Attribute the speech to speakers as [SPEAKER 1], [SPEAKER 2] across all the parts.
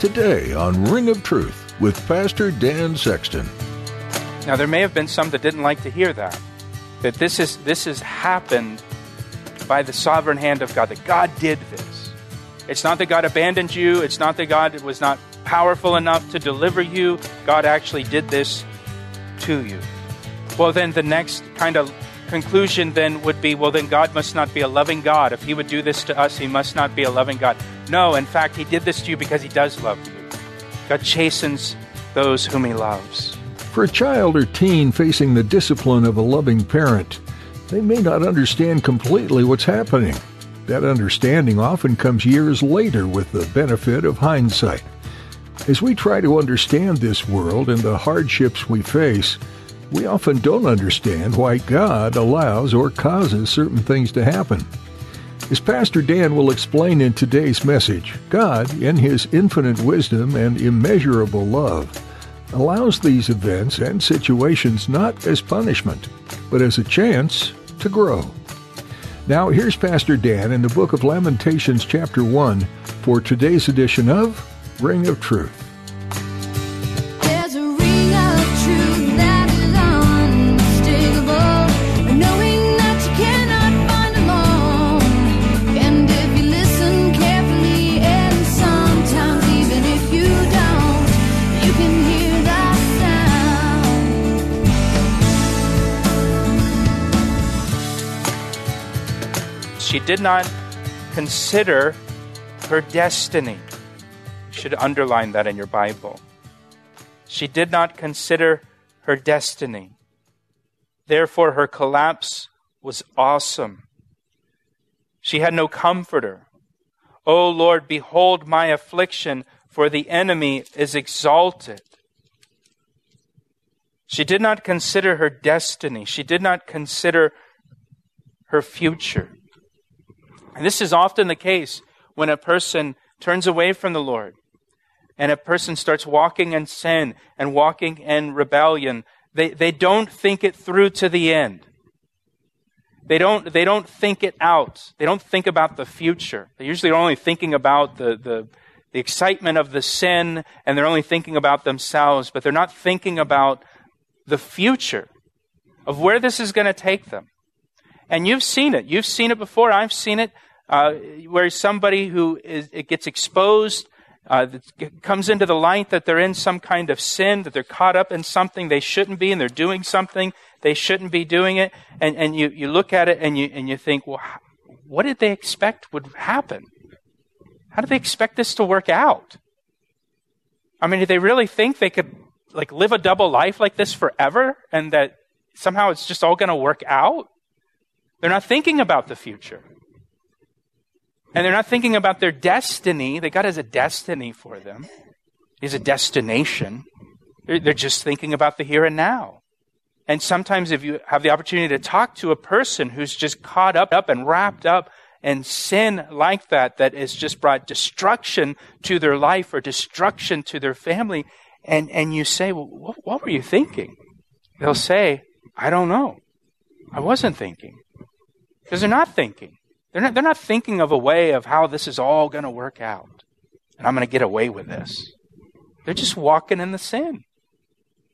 [SPEAKER 1] Today on Ring of Truth with Pastor Dan Sexton.
[SPEAKER 2] Now, there may have been some that didn't like to hear that. That this is this has happened by the sovereign hand of God. That God did this. It's not that God abandoned you. It's not that God was not powerful enough to deliver you. God actually did this to you. Well, then the next kind of conclusion then would be well, then God must not be a loving God. If He would do this to us, He must not be a loving God. No, in fact, He did this to you because He does love you. God chastens those whom He loves.
[SPEAKER 1] For a child or teen facing the discipline of a loving parent, they may not understand completely what's happening. That understanding often comes years later with the benefit of hindsight. As we try to understand this world and the hardships we face, we often don't understand why God allows or causes certain things to happen. As Pastor Dan will explain in today's message, God, in His infinite wisdom and immeasurable love, allows these events and situations not as punishment, but as a chance to grow. Now, here's Pastor Dan in the book of Lamentations, chapter 1, for today's edition of Ring of Truth.
[SPEAKER 2] Did not consider her destiny. You should underline that in your Bible. She did not consider her destiny. Therefore, her collapse was awesome. She had no comforter. O Lord, behold my affliction, for the enemy is exalted. She did not consider her destiny. She did not consider her future. And this is often the case when a person turns away from the Lord and a person starts walking in sin and walking in rebellion. They, they don't think it through to the end. They don't, they don't think it out. They don't think about the future. They usually are only thinking about the, the, the excitement of the sin and they're only thinking about themselves, but they're not thinking about the future of where this is going to take them. And you've seen it. You've seen it before. I've seen it. Uh, where somebody who is, it gets exposed, uh, comes into the light that they're in some kind of sin, that they're caught up in something they shouldn't be, and they're doing something they shouldn't be doing it. And, and you, you look at it and you, and you think, well, what did they expect would happen? How did they expect this to work out? I mean, did they really think they could like live a double life like this forever and that somehow it's just all going to work out? They're not thinking about the future. And they're not thinking about their destiny. That God has a destiny for them. He has a destination. They're just thinking about the here and now. And sometimes if you have the opportunity to talk to a person who's just caught up, up and wrapped up in sin like that, that has just brought destruction to their life or destruction to their family, and, and you say, well, what, what were you thinking? They'll say, I don't know. I wasn't thinking. Because they're not thinking. They're not, they're not thinking of a way of how this is all going to work out. And I'm going to get away with this. They're just walking in the sin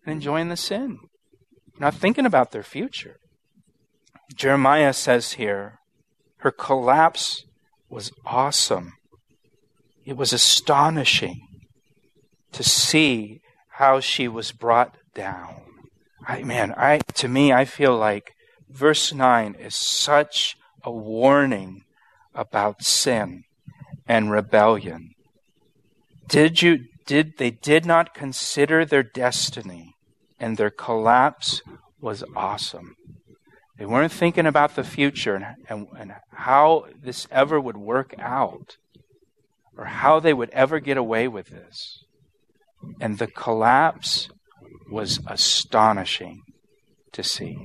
[SPEAKER 2] and enjoying the sin, not thinking about their future. Jeremiah says here, her collapse was awesome. It was astonishing to see how she was brought down. I, man, I, to me, I feel like verse 9 is such a warning about sin and rebellion. Did you did they did not consider their destiny and their collapse was awesome. They weren't thinking about the future and, and, and how this ever would work out. or how they would ever get away with this. And the collapse was astonishing to see.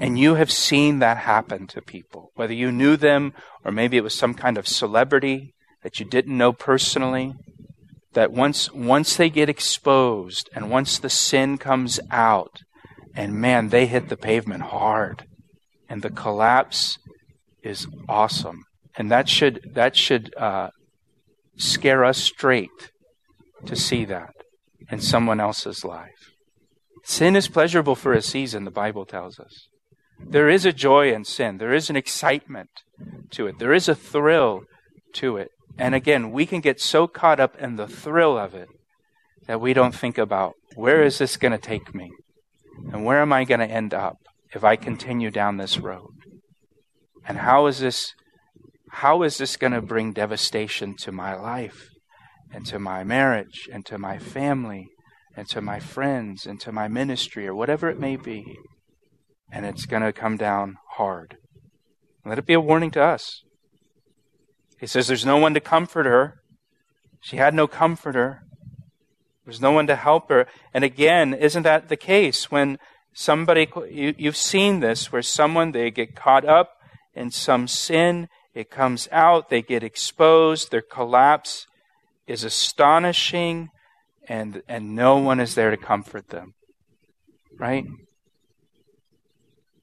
[SPEAKER 2] And you have seen that happen to people, whether you knew them or maybe it was some kind of celebrity that you didn't know personally. That once, once they get exposed and once the sin comes out, and man, they hit the pavement hard. And the collapse is awesome. And that should, that should uh, scare us straight to see that in someone else's life. Sin is pleasurable for a season, the Bible tells us. There is a joy in sin. There is an excitement to it. There is a thrill to it. And again, we can get so caught up in the thrill of it that we don't think about where is this going to take me? And where am I going to end up if I continue down this road? And how is this how is this going to bring devastation to my life and to my marriage and to my family and to my friends and to my ministry or whatever it may be? And it's going to come down hard. Let it be a warning to us. He says there's no one to comfort her. She had no comforter. There's no one to help her. And again, isn't that the case when somebody, you, you've seen this, where someone, they get caught up in some sin, it comes out, they get exposed, their collapse is astonishing, and, and no one is there to comfort them. Right?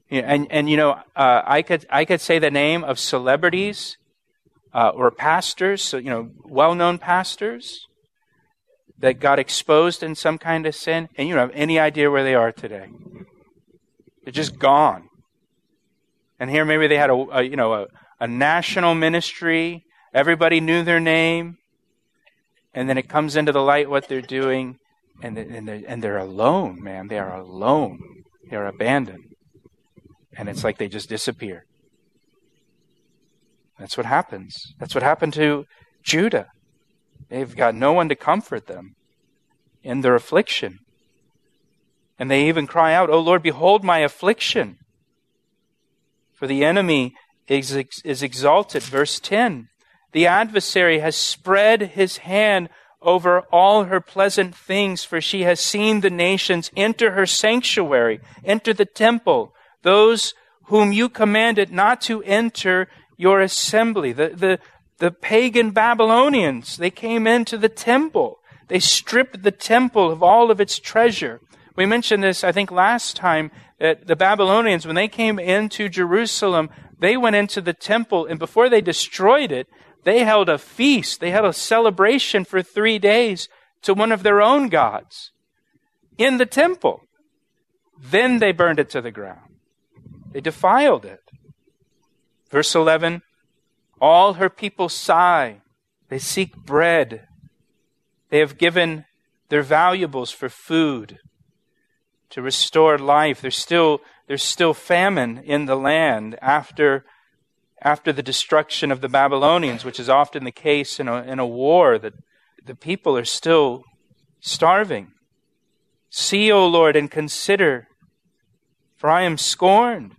[SPEAKER 2] And, and you know, uh, I, could, I could say the name of celebrities uh, or pastors, so, you know, well known pastors that got exposed in some kind of sin, and you don't have any idea where they are today. They're just gone. And here, maybe they had a, a you know a, a national ministry. Everybody knew their name, and then it comes into the light what they're doing, and and they're, and they're alone, man. They are alone. They are abandoned, and it's like they just disappear. That's what happens. That's what happened to Judah. They've got no one to comfort them in their affliction. And they even cry out, O Lord, behold my affliction. For the enemy is, is exalted. Verse 10 The adversary has spread his hand over all her pleasant things, for she has seen the nations enter her sanctuary, enter the temple, those whom you commanded not to enter your assembly. The, the, the pagan Babylonians, they came into the temple. They stripped the temple of all of its treasure. We mentioned this, I think, last time that the Babylonians, when they came into Jerusalem, they went into the temple, and before they destroyed it, they held a feast. They had a celebration for three days to one of their own gods in the temple. Then they burned it to the ground. They defiled it. Verse 11 All her people sigh, they seek bread. They have given their valuables for food to restore life. There's still, there's still famine in the land after, after the destruction of the Babylonians, which is often the case in a, in a war, that the people are still starving. See, O Lord, and consider, for I am scorned.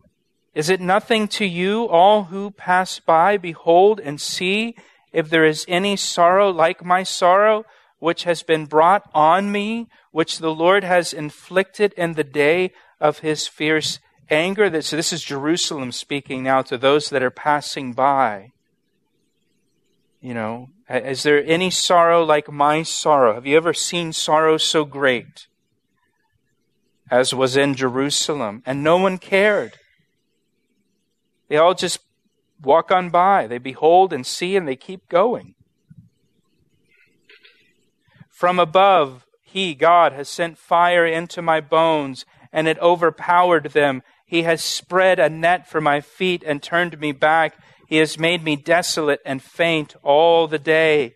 [SPEAKER 2] Is it nothing to you, all who pass by? Behold and see if there is any sorrow like my sorrow, which has been brought on me, which the Lord has inflicted in the day of his fierce anger. So this is Jerusalem speaking now to those that are passing by. You know, is there any sorrow like my sorrow? Have you ever seen sorrow so great as was in Jerusalem? And no one cared. They all just walk on by. They behold and see and they keep going. From above, He, God, has sent fire into my bones and it overpowered them. He has spread a net for my feet and turned me back. He has made me desolate and faint all the day.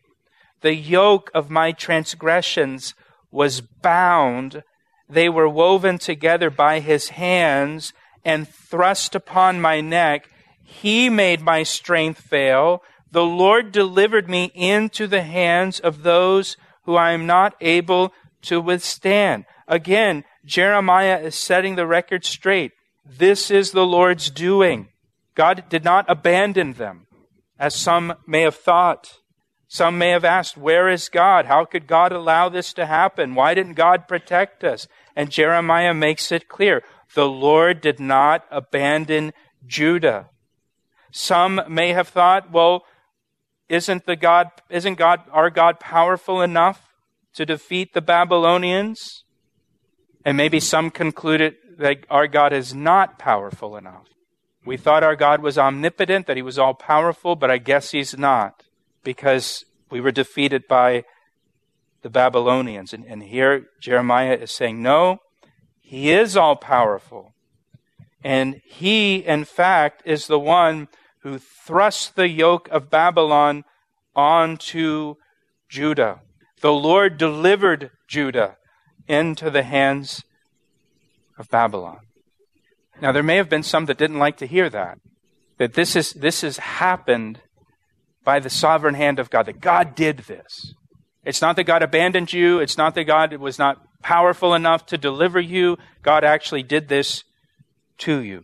[SPEAKER 2] The yoke of my transgressions was bound. They were woven together by his hands and thrust upon my neck. He made my strength fail. The Lord delivered me into the hands of those who I am not able to withstand. Again, Jeremiah is setting the record straight. This is the Lord's doing. God did not abandon them, as some may have thought. Some may have asked, Where is God? How could God allow this to happen? Why didn't God protect us? And Jeremiah makes it clear the Lord did not abandon Judah. Some may have thought, well, isn't the God isn't God our God powerful enough to defeat the Babylonians? And maybe some concluded that our God is not powerful enough. We thought our God was omnipotent, that he was all powerful, but I guess he's not because we were defeated by the Babylonians. And, and here Jeremiah is saying, no, he is all powerful. And he, in fact, is the one who thrust the yoke of Babylon onto Judah. The Lord delivered Judah into the hands of Babylon. Now, there may have been some that didn't like to hear that. That this is this has happened by the sovereign hand of God, that God did this. It's not that God abandoned you, it's not that God was not powerful enough to deliver you. God actually did this to you.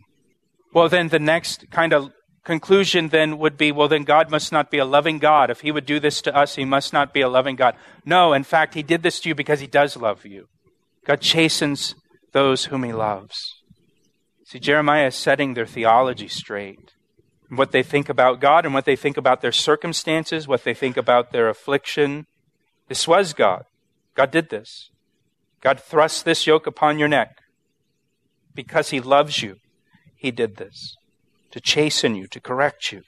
[SPEAKER 2] Well, then the next kind of conclusion then would be well, then God must not be a loving God. If He would do this to us, He must not be a loving God. No, in fact, He did this to you because He does love you. God chastens those whom He loves. See, Jeremiah is setting their theology straight what they think about God and what they think about their circumstances, what they think about their affliction. This was God. God did this. God thrust this yoke upon your neck because He loves you. He did this to chasten you, to correct you.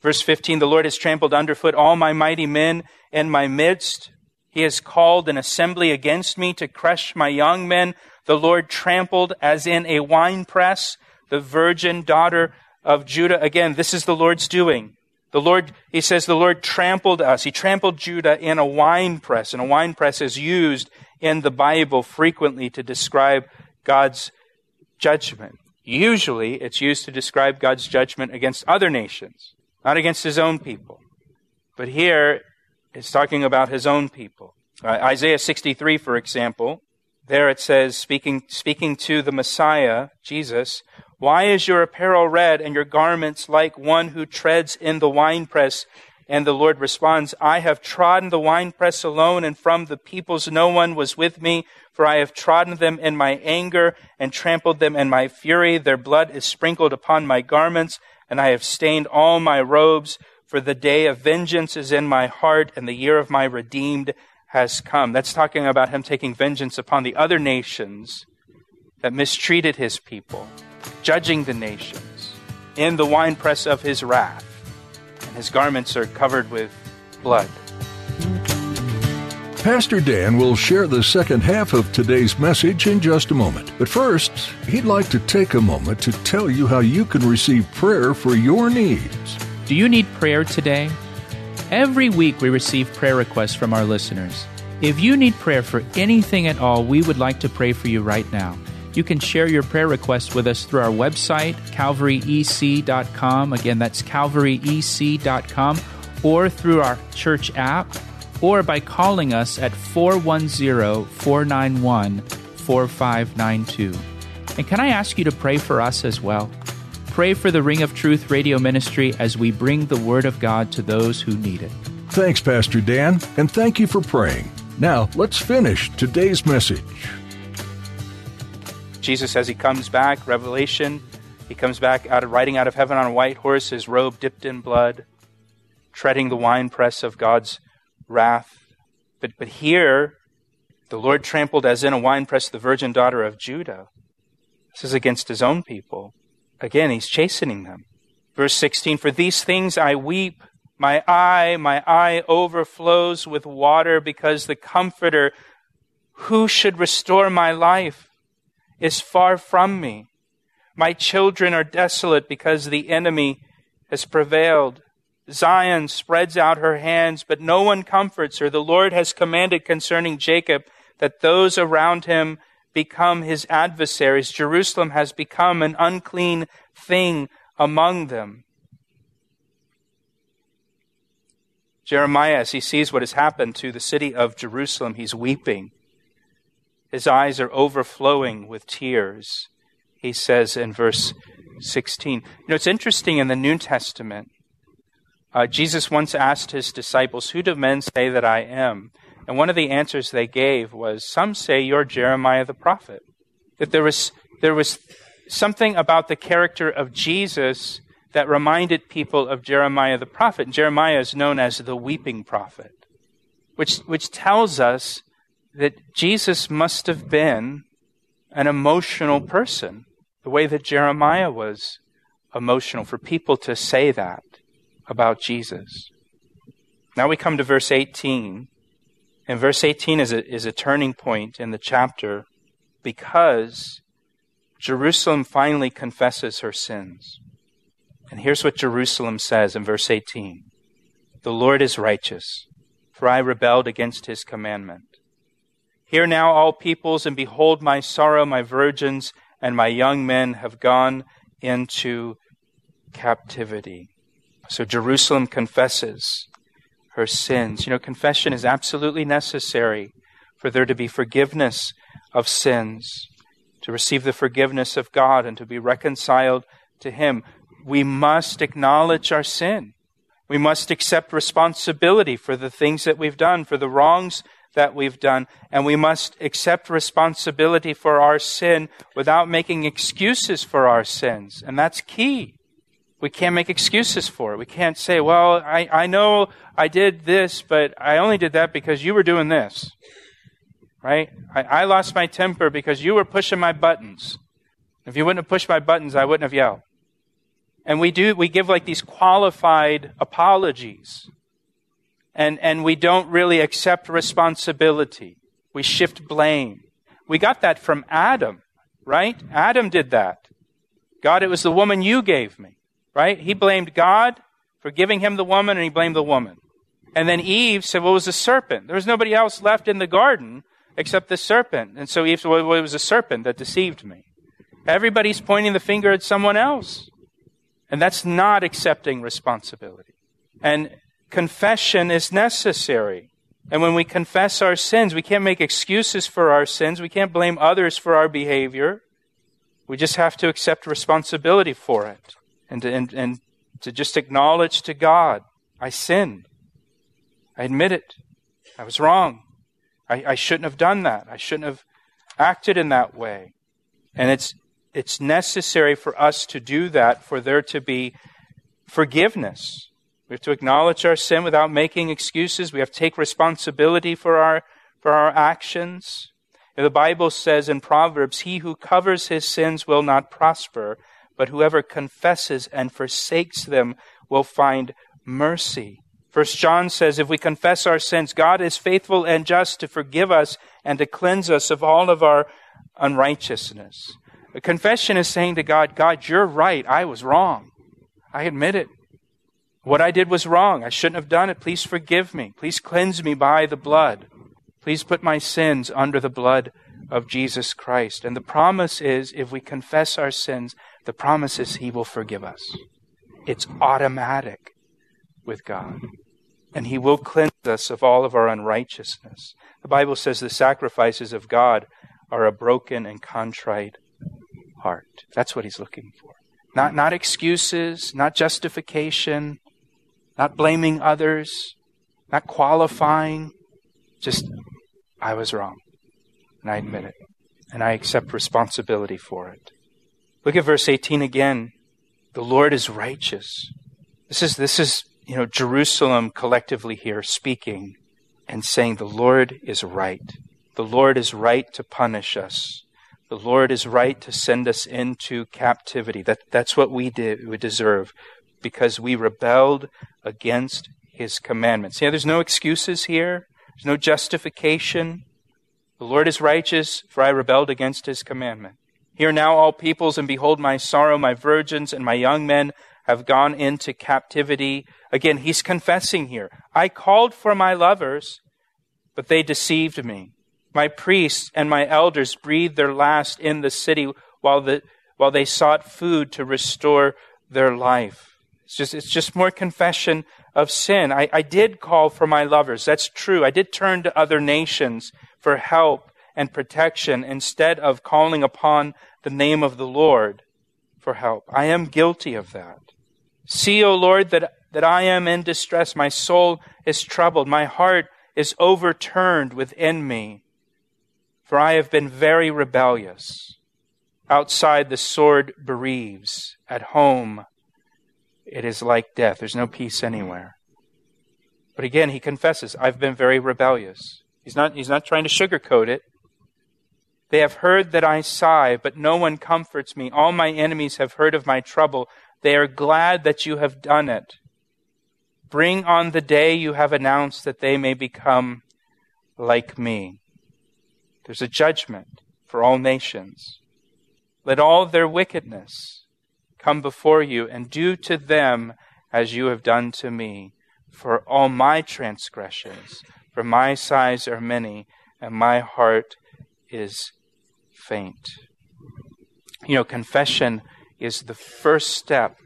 [SPEAKER 2] Verse 15 The Lord has trampled underfoot all my mighty men in my midst. He has called an assembly against me to crush my young men. The Lord trampled as in a winepress the virgin daughter of Judah. Again, this is the Lord's doing. The Lord, he says, the Lord trampled us. He trampled Judah in a wine press, and a wine press is used in the Bible frequently to describe God's judgment. Usually, it's used to describe God's judgment against other nations, not against his own people. But here, it's talking about his own people. Uh, Isaiah 63, for example, there it says, speaking, speaking to the Messiah, Jesus, why is your apparel red and your garments like one who treads in the winepress? And the Lord responds, I have trodden the winepress alone, and from the peoples no one was with me, for I have trodden them in my anger and trampled them in my fury. Their blood is sprinkled upon my garments, and I have stained all my robes. For the day of vengeance is in my heart, and the year of my redeemed has come. That's talking about him taking vengeance upon the other nations that mistreated his people judging the nations in the winepress of his wrath, and his garments are covered with blood.
[SPEAKER 1] Pastor Dan will share the second half of today's message in just a moment. But first, he'd like to take a moment to tell you how you can receive prayer for your needs.
[SPEAKER 3] Do you need prayer today? Every week we receive prayer requests from our listeners. If you need prayer for anything at all, we would like to pray for you right now. You can share your prayer requests with us through our website, calvaryec.com. Again, that's calvaryec.com, or through our church app, or by calling us at 410 491 4592. And can I ask you to pray for us as well? Pray for the Ring of Truth radio ministry as we bring the Word of God to those who need it.
[SPEAKER 1] Thanks, Pastor Dan, and thank you for praying. Now, let's finish today's message.
[SPEAKER 2] Jesus, as he comes back, Revelation, he comes back out of riding out of heaven on a white horse, his robe dipped in blood, treading the winepress of God's wrath. But, but here, the Lord trampled as in a winepress the virgin daughter of Judah. This is against his own people. Again, he's chastening them. Verse 16 For these things I weep. My eye, my eye overflows with water because the Comforter, who should restore my life, is far from me. My children are desolate because the enemy has prevailed. Zion spreads out her hands, but no one comforts her. The Lord has commanded concerning Jacob that those around him become his adversaries. Jerusalem has become an unclean thing among them. Jeremiah, as he sees what has happened to the city of Jerusalem, he's weeping. His eyes are overflowing with tears, he says in verse 16. You know, it's interesting in the New Testament, Uh, Jesus once asked his disciples, Who do men say that I am? And one of the answers they gave was, Some say you're Jeremiah the prophet. That there was, there was something about the character of Jesus that reminded people of Jeremiah the prophet. Jeremiah is known as the weeping prophet, which, which tells us that Jesus must have been an emotional person, the way that Jeremiah was emotional, for people to say that about Jesus. Now we come to verse 18. And verse 18 is a, is a turning point in the chapter because Jerusalem finally confesses her sins. And here's what Jerusalem says in verse 18 The Lord is righteous, for I rebelled against his commandment. Hear now, all peoples, and behold my sorrow, my virgins and my young men have gone into captivity. So Jerusalem confesses her sins. You know, confession is absolutely necessary for there to be forgiveness of sins, to receive the forgiveness of God, and to be reconciled to Him. We must acknowledge our sin. We must accept responsibility for the things that we've done, for the wrongs that we've done, and we must accept responsibility for our sin without making excuses for our sins. And that's key. We can't make excuses for it. We can't say, well, I, I know I did this, but I only did that because you were doing this. Right? I, I lost my temper because you were pushing my buttons. If you wouldn't have pushed my buttons, I wouldn't have yelled. And we do, we give like these qualified apologies. And, and we don't really accept responsibility. We shift blame. We got that from Adam, right? Adam did that. God, it was the woman you gave me. Right? He blamed God for giving him the woman, and he blamed the woman. And then Eve said, Well, it was a serpent. There was nobody else left in the garden except the serpent. And so Eve said, Well, it was a serpent that deceived me. Everybody's pointing the finger at someone else. And that's not accepting responsibility. And confession is necessary. And when we confess our sins, we can't make excuses for our sins. We can't blame others for our behavior. We just have to accept responsibility for it and to, and, and to just acknowledge to God, I sinned. I admit it. I was wrong. I, I shouldn't have done that. I shouldn't have acted in that way. And it's, it's necessary for us to do that for there to be forgiveness. We have to acknowledge our sin without making excuses. We have to take responsibility for our, for our actions. The Bible says in Proverbs, He who covers his sins will not prosper, but whoever confesses and forsakes them will find mercy. First John says, if we confess our sins, God is faithful and just to forgive us and to cleanse us of all of our unrighteousness. A confession is saying to God, God, you're right. I was wrong. I admit it. What I did was wrong. I shouldn't have done it. Please forgive me. Please cleanse me by the blood. Please put my sins under the blood of Jesus Christ. And the promise is if we confess our sins, the promise is He will forgive us. It's automatic with God. And He will cleanse us of all of our unrighteousness. The Bible says the sacrifices of God are a broken and contrite heart. That's what He's looking for. Not, not excuses, not justification, not blaming others, not qualifying. Just, I was wrong. And I admit it. And I accept responsibility for it. Look at verse 18 again. The Lord is righteous. This is, this is, you know, Jerusalem collectively here speaking and saying the Lord is right. The Lord is right to punish us. The Lord is right to send us into captivity. That, that's what we did, we deserve because we rebelled against his commandments. Yeah, there's no excuses here. There's no justification. The Lord is righteous, for I rebelled against his commandment. Hear now, all peoples, and behold my sorrow. My virgins and my young men have gone into captivity. Again, he's confessing here. I called for my lovers, but they deceived me. My priests and my elders breathed their last in the city while, the, while they sought food to restore their life. It's just, it's just more confession of sin. I, I did call for my lovers. That's true. I did turn to other nations for help and protection instead of calling upon the name of the Lord for help. I am guilty of that. See, O Lord, that that I am in distress. My soul is troubled. My heart is overturned within me. For I have been very rebellious. Outside, the sword bereaves. At home, it is like death. There's no peace anywhere. But again, he confesses, I've been very rebellious. He's not, he's not trying to sugarcoat it. They have heard that I sigh, but no one comforts me. All my enemies have heard of my trouble. They are glad that you have done it. Bring on the day you have announced that they may become like me. There's a judgment for all nations. Let all their wickedness come before you, and do to them as you have done to me. For all my transgressions, for my sighs are many, and my heart is faint. You know, confession is the first step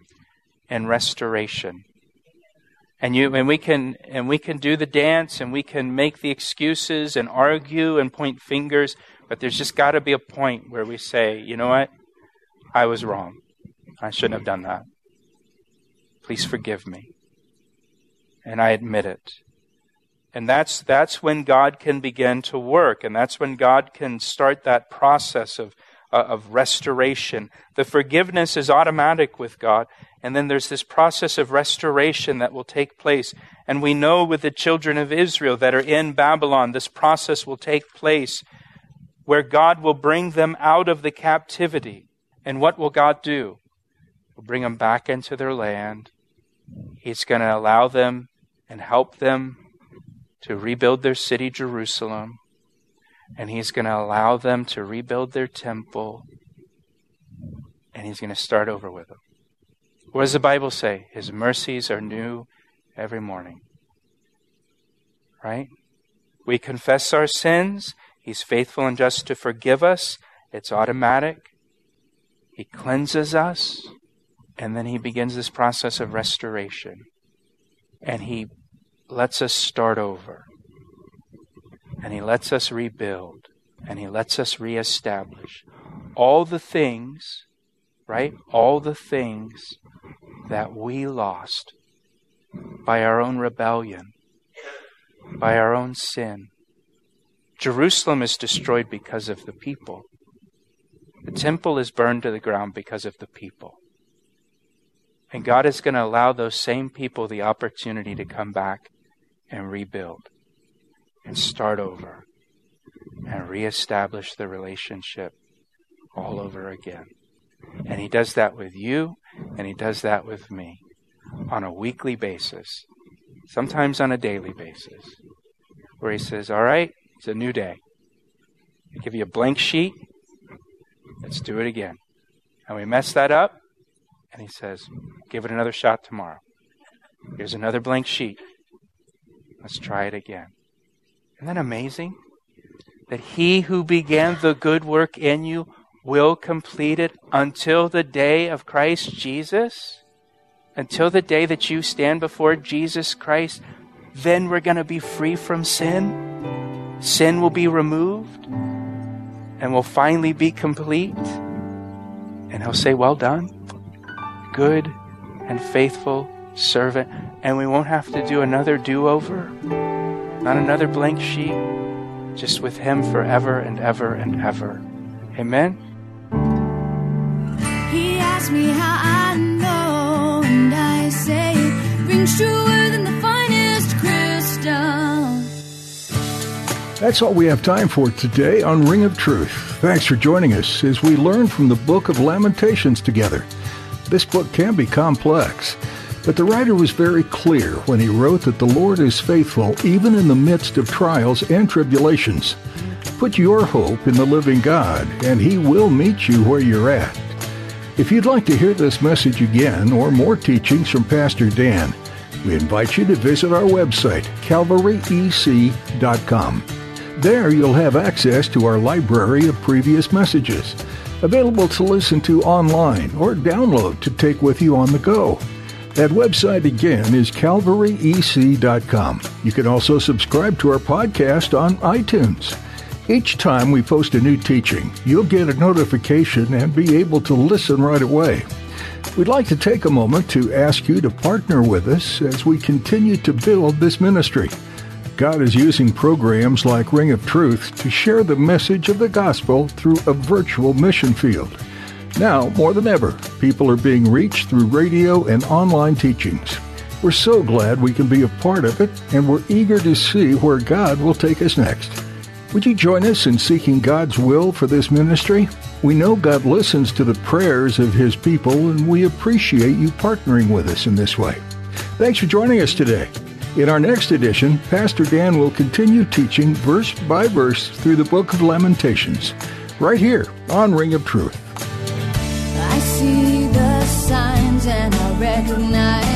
[SPEAKER 2] in restoration. And you and we can and we can do the dance and we can make the excuses and argue and point fingers, but there's just got to be a point where we say, you know what? I was wrong. I shouldn't have done that. Please forgive me. And I admit it. And that's, that's when God can begin to work. And that's when God can start that process of, uh, of restoration. The forgiveness is automatic with God. And then there's this process of restoration that will take place. And we know with the children of Israel that are in Babylon, this process will take place where God will bring them out of the captivity. And what will God do? He'll bring them back into their land. He's going to allow them and help them to rebuild their city, Jerusalem, and He's going to allow them to rebuild their temple, and He's going to start over with them. What does the Bible say? His mercies are new every morning. Right? We confess our sins. He's faithful and just to forgive us. It's automatic. He cleanses us. And then he begins this process of restoration. And he lets us start over. And He lets us rebuild. And He lets us reestablish. All the things, right? All the things that we lost by our own rebellion, by our own sin. Jerusalem is destroyed because of the people. The temple is burned to the ground because of the people. And God is going to allow those same people the opportunity to come back and rebuild and start over and reestablish the relationship all over again. And he does that with you and he does that with me on a weekly basis, sometimes on a daily basis, where he says, All right, it's a new day. I give you a blank sheet. Let's do it again. And we mess that up, and he says, Give it another shot tomorrow. Here's another blank sheet. Let's try it again. Isn't that amazing? That he who began the good work in you will complete it until the day of Christ Jesus? Until the day that you stand before Jesus Christ, then we're going to be free from sin. Sin will be removed and will finally be complete. And he'll say, Well done, good and faithful servant and we won't have to do another do over, not another blank sheet, just with Him forever and ever and ever. Amen. He asked me how I know, and I say it rings truer than the finest crystal.
[SPEAKER 1] That's all we have time for today on Ring of Truth. Thanks for joining us as we learn from the book of Lamentations together. This book can be complex. But the writer was very clear when he wrote that the Lord is faithful even in the midst of trials and tribulations. Put your hope in the living God, and He will meet you where you're at. If you'd like to hear this message again or more teachings from Pastor Dan, we invite you to visit our website, calvaryec.com. There you'll have access to our library of previous messages, available to listen to online or download to take with you on the go. That website again is calvaryec.com. You can also subscribe to our podcast on iTunes. Each time we post a new teaching, you'll get a notification and be able to listen right away. We'd like to take a moment to ask you to partner with us as we continue to build this ministry. God is using programs like Ring of Truth to share the message of the gospel through a virtual mission field. Now, more than ever, people are being reached through radio and online teachings. We're so glad we can be a part of it, and we're eager to see where God will take us next. Would you join us in seeking God's will for this ministry? We know God listens to the prayers of His people, and we appreciate you partnering with us in this way. Thanks for joining us today. In our next edition, Pastor Dan will continue teaching verse by verse through the book of Lamentations, right here on Ring of Truth.
[SPEAKER 4] I see the signs and I recognize